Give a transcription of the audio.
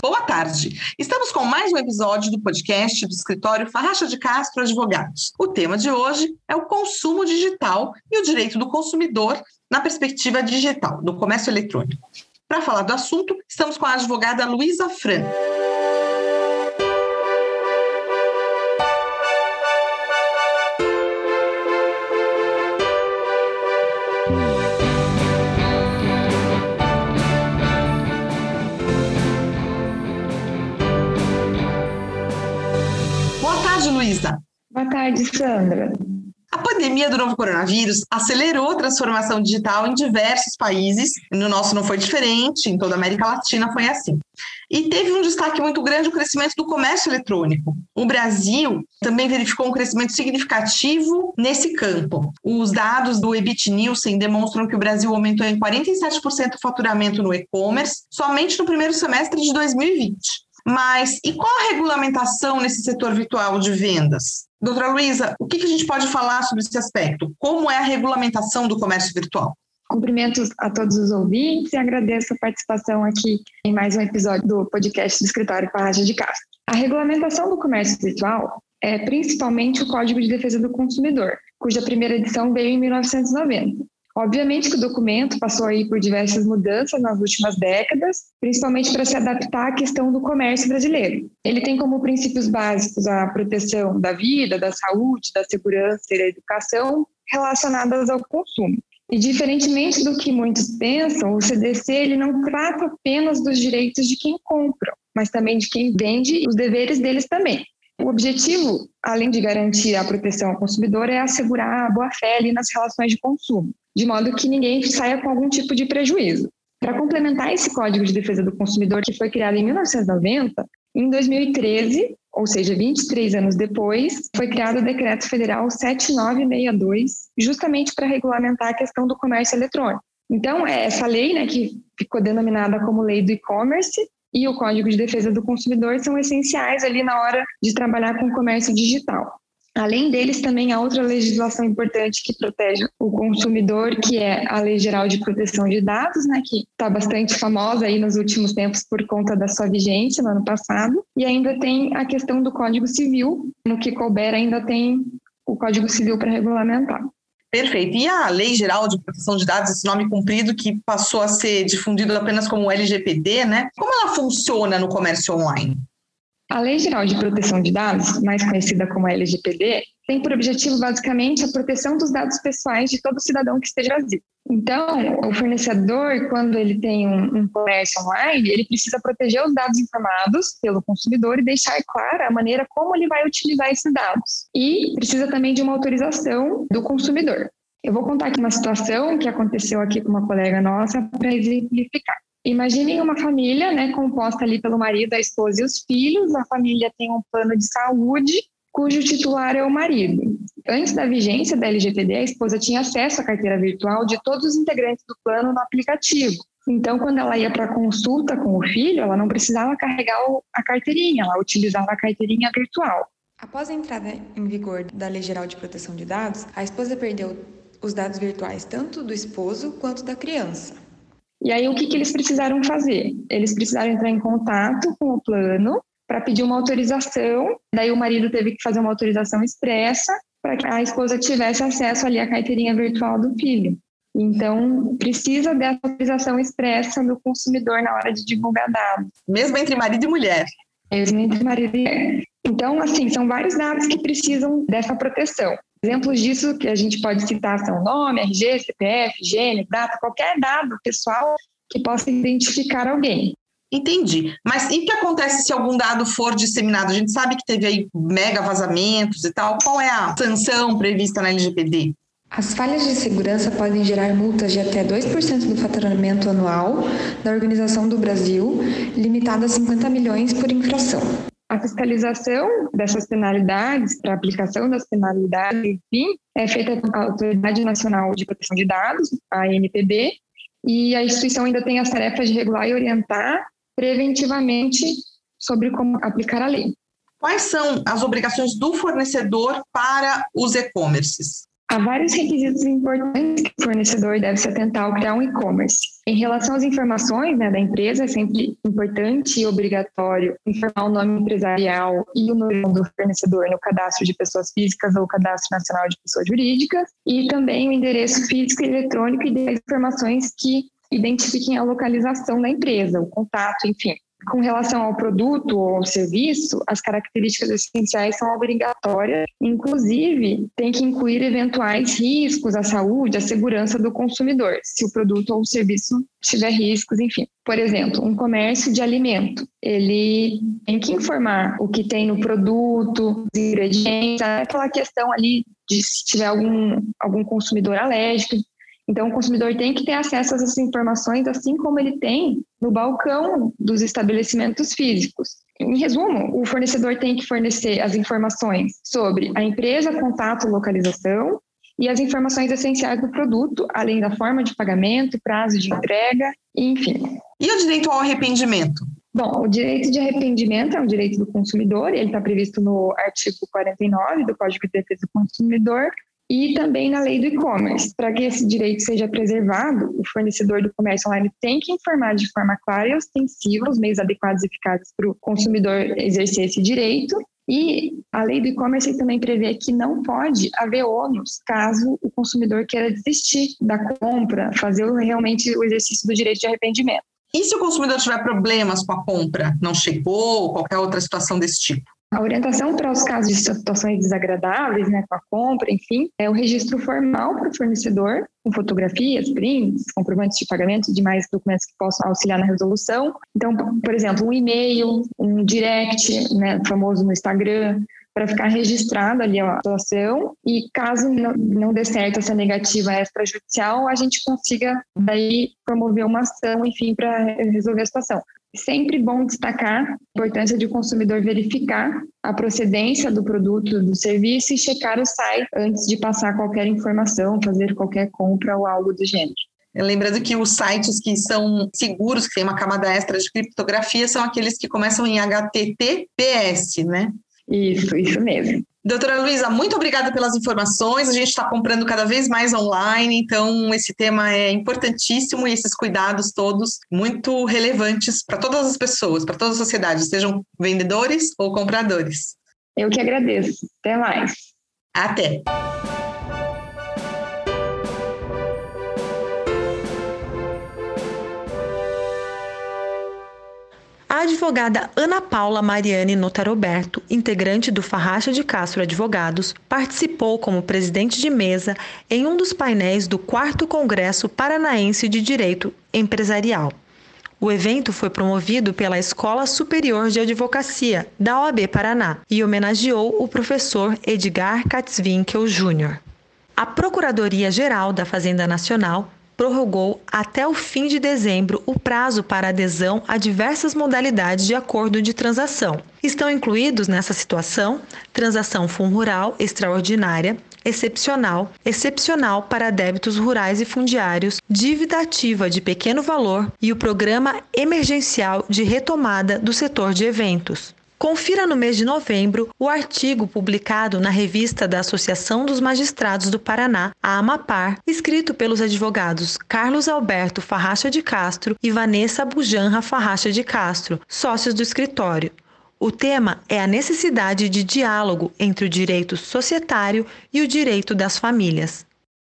Boa tarde. Estamos com mais um episódio do podcast do escritório Farracha de Castro Advogados. O tema de hoje é o consumo digital e o direito do consumidor na perspectiva digital, do comércio eletrônico. Para falar do assunto, estamos com a advogada Luísa Fran. Luísa. Boa tarde, Sandra. A pandemia do novo coronavírus acelerou a transformação digital em diversos países. No nosso não foi diferente, em toda a América Latina foi assim. E teve um destaque muito grande o crescimento do comércio eletrônico. O Brasil também verificou um crescimento significativo nesse campo. Os dados do EBIT Nielsen demonstram que o Brasil aumentou em 47% o faturamento no e-commerce somente no primeiro semestre de 2020. Mas e qual a regulamentação nesse setor virtual de vendas? Doutora Luísa, o que, a gente pode falar sobre esse aspecto? Como é a regulamentação do comércio virtual? Cumprimentos a todos os ouvintes e agradeço a participação aqui em mais um episódio do podcast do Escritório Parraja de Castro. A regulamentação do comércio virtual é principalmente o Código de Defesa do Consumidor, cuja primeira edição veio em 1990. Obviamente que o documento passou aí por diversas mudanças nas últimas décadas, principalmente para se adaptar à questão do comércio brasileiro. Ele tem como princípios básicos a proteção da vida, da saúde, da segurança e da educação relacionadas ao consumo. E diferentemente do que muitos pensam, o CDC ele não trata apenas dos direitos de quem compra, mas também de quem vende e os deveres deles também. O objetivo, além de garantir a proteção ao consumidor, é assegurar a boa-fé nas relações de consumo de modo que ninguém saia com algum tipo de prejuízo. Para complementar esse Código de Defesa do Consumidor, que foi criado em 1990, em 2013, ou seja, 23 anos depois, foi criado o Decreto Federal 7962, justamente para regulamentar a questão do comércio eletrônico. Então, é essa lei, né, que ficou denominada como Lei do E-Commerce, e o Código de Defesa do Consumidor são essenciais ali na hora de trabalhar com o comércio digital. Além deles, também há outra legislação importante que protege o consumidor, que é a Lei Geral de Proteção de Dados, né, que está bastante famosa aí nos últimos tempos por conta da sua vigência no ano passado. E ainda tem a questão do Código Civil, no que couber ainda tem o Código Civil para regulamentar. Perfeito. E a Lei Geral de Proteção de Dados, esse nome comprido que passou a ser difundido apenas como LGPD, né? Como ela funciona no comércio online? A Lei Geral de Proteção de Dados, mais conhecida como LGPD, tem por objetivo basicamente a proteção dos dados pessoais de todo cidadão que esteja Brasil. Então, o fornecedor, quando ele tem um, um, comércio online, ele precisa proteger os dados informados pelo consumidor e deixar clara a maneira como ele vai utilizar esses dados. E precisa também de uma autorização do consumidor. Eu vou contar aqui uma situação que aconteceu aqui com uma colega nossa para exemplificar. Imaginem uma família, né, composta ali pelo marido, a esposa e os filhos. A família tem um plano de saúde cujo titular é o marido. Antes da vigência da LGPD, a esposa tinha acesso à carteira virtual de todos os integrantes do plano no aplicativo. Então, quando ela ia para consulta com o filho, ela não precisava carregar a carteirinha, ela utilizava a carteirinha virtual. Após a entrada em vigor da Lei Geral de Proteção de Dados, a esposa perdeu os dados virtuais tanto do esposo quanto da criança. E aí, o que, que eles precisaram fazer? Eles precisaram entrar em contato com o plano para pedir uma autorização. Daí, o marido teve que fazer uma autorização expressa para que a esposa tivesse acesso ali à carteirinha virtual do filho. Então, precisa dessa autorização expressa do consumidor na hora de divulgar dados. Mesmo entre marido e mulher. Mesmo entre marido e mulher. Então, assim, são vários dados que precisam dessa proteção. Exemplos disso que a gente pode citar são nome, RG, CPF, gênero, data, qualquer dado pessoal que possa identificar alguém. Entendi. Mas e o que acontece se algum dado for disseminado? A gente sabe que teve aí mega vazamentos e tal. Qual é a sanção prevista na LGPD? As falhas de segurança podem gerar multas de até 2% do faturamento anual da Organização do Brasil, limitada a 50 milhões por infração. A fiscalização dessas penalidades, para aplicação das penalidades, enfim, é feita pela Autoridade Nacional de Proteção de Dados, a ANPD, e a instituição ainda tem as tarefas de regular e orientar preventivamente sobre como aplicar a lei. Quais são as obrigações do fornecedor para os e-commerces? Há vários requisitos importantes que o fornecedor deve se atentar ao criar um e-commerce. Em relação às informações né, da empresa, é sempre importante e obrigatório informar o nome empresarial e o nome do fornecedor no cadastro de pessoas físicas ou cadastro nacional de pessoas jurídicas, e também o endereço físico e eletrônico e as informações que identifiquem a localização da empresa, o contato, enfim. Com relação ao produto ou ao serviço, as características essenciais são obrigatórias, inclusive tem que incluir eventuais riscos à saúde, à segurança do consumidor, se o produto ou o serviço tiver riscos, enfim. Por exemplo, um comércio de alimento, ele tem que informar o que tem no produto, os ingredientes, aquela questão ali de se tiver algum, algum consumidor alérgico, então, o consumidor tem que ter acesso a essas informações, assim como ele tem no balcão dos estabelecimentos físicos. Em resumo, o fornecedor tem que fornecer as informações sobre a empresa, contato, localização e as informações essenciais do produto, além da forma de pagamento, prazo de entrega, enfim. E o direito ao arrependimento? Bom, o direito de arrependimento é um direito do consumidor, ele está previsto no artigo 49 do Código de Defesa do Consumidor, e também na lei do e-commerce. Para que esse direito seja preservado, o fornecedor do comércio online tem que informar de forma clara e ostensiva os meios adequados e eficazes para o consumidor exercer esse direito. E a lei do e-commerce também prevê que não pode haver ônus caso o consumidor queira desistir da compra, fazer realmente o exercício do direito de arrependimento. E se o consumidor tiver problemas com a compra, não chegou, qualquer outra situação desse tipo? A orientação para os casos de situações desagradáveis, né, com a compra, enfim, é o registro formal para o fornecedor, com fotografias, prints, comprovantes de pagamento e demais documentos que possam auxiliar na resolução. Então, por exemplo, um e-mail, um direct, né, famoso no Instagram, para ficar registrado ali a situação e caso não, não dê certo essa negativa extrajudicial, a gente consiga daí promover uma ação, enfim, para resolver a situação. Sempre bom destacar a importância de o consumidor verificar a procedência do produto, do serviço e checar o site antes de passar qualquer informação, fazer qualquer compra ou algo do gênero. Lembrando que os sites que são seguros, que tem uma camada extra de criptografia, são aqueles que começam em HTTPS, né? Isso, isso mesmo. Doutora Luísa, muito obrigada pelas informações. A gente está comprando cada vez mais online, então esse tema é importantíssimo e esses cuidados todos muito relevantes para todas as pessoas, para toda a sociedade, sejam vendedores ou compradores. Eu que agradeço. Até mais. Até. A advogada Ana Paula Mariane Notaroberto, integrante do Farracha de Castro Advogados, participou como presidente de mesa em um dos painéis do 4 Congresso Paranaense de Direito Empresarial. O evento foi promovido pela Escola Superior de Advocacia da OAB Paraná e homenageou o professor Edgar Katzwinkel Jr. A Procuradoria-Geral da Fazenda Nacional prorrogou até o fim de dezembro o prazo para adesão a diversas modalidades de acordo de transação. Estão incluídos nessa situação transação rural extraordinária, excepcional, excepcional para débitos rurais e fundiários, dívida ativa de pequeno valor e o programa emergencial de retomada do setor de eventos. Confira no mês de novembro o artigo publicado na revista da Associação dos Magistrados do Paraná, a Amapar, escrito pelos advogados Carlos Alberto Farracha de Castro e Vanessa Bujanra Farracha de Castro, sócios do escritório. O tema é a necessidade de diálogo entre o direito societário e o direito das famílias.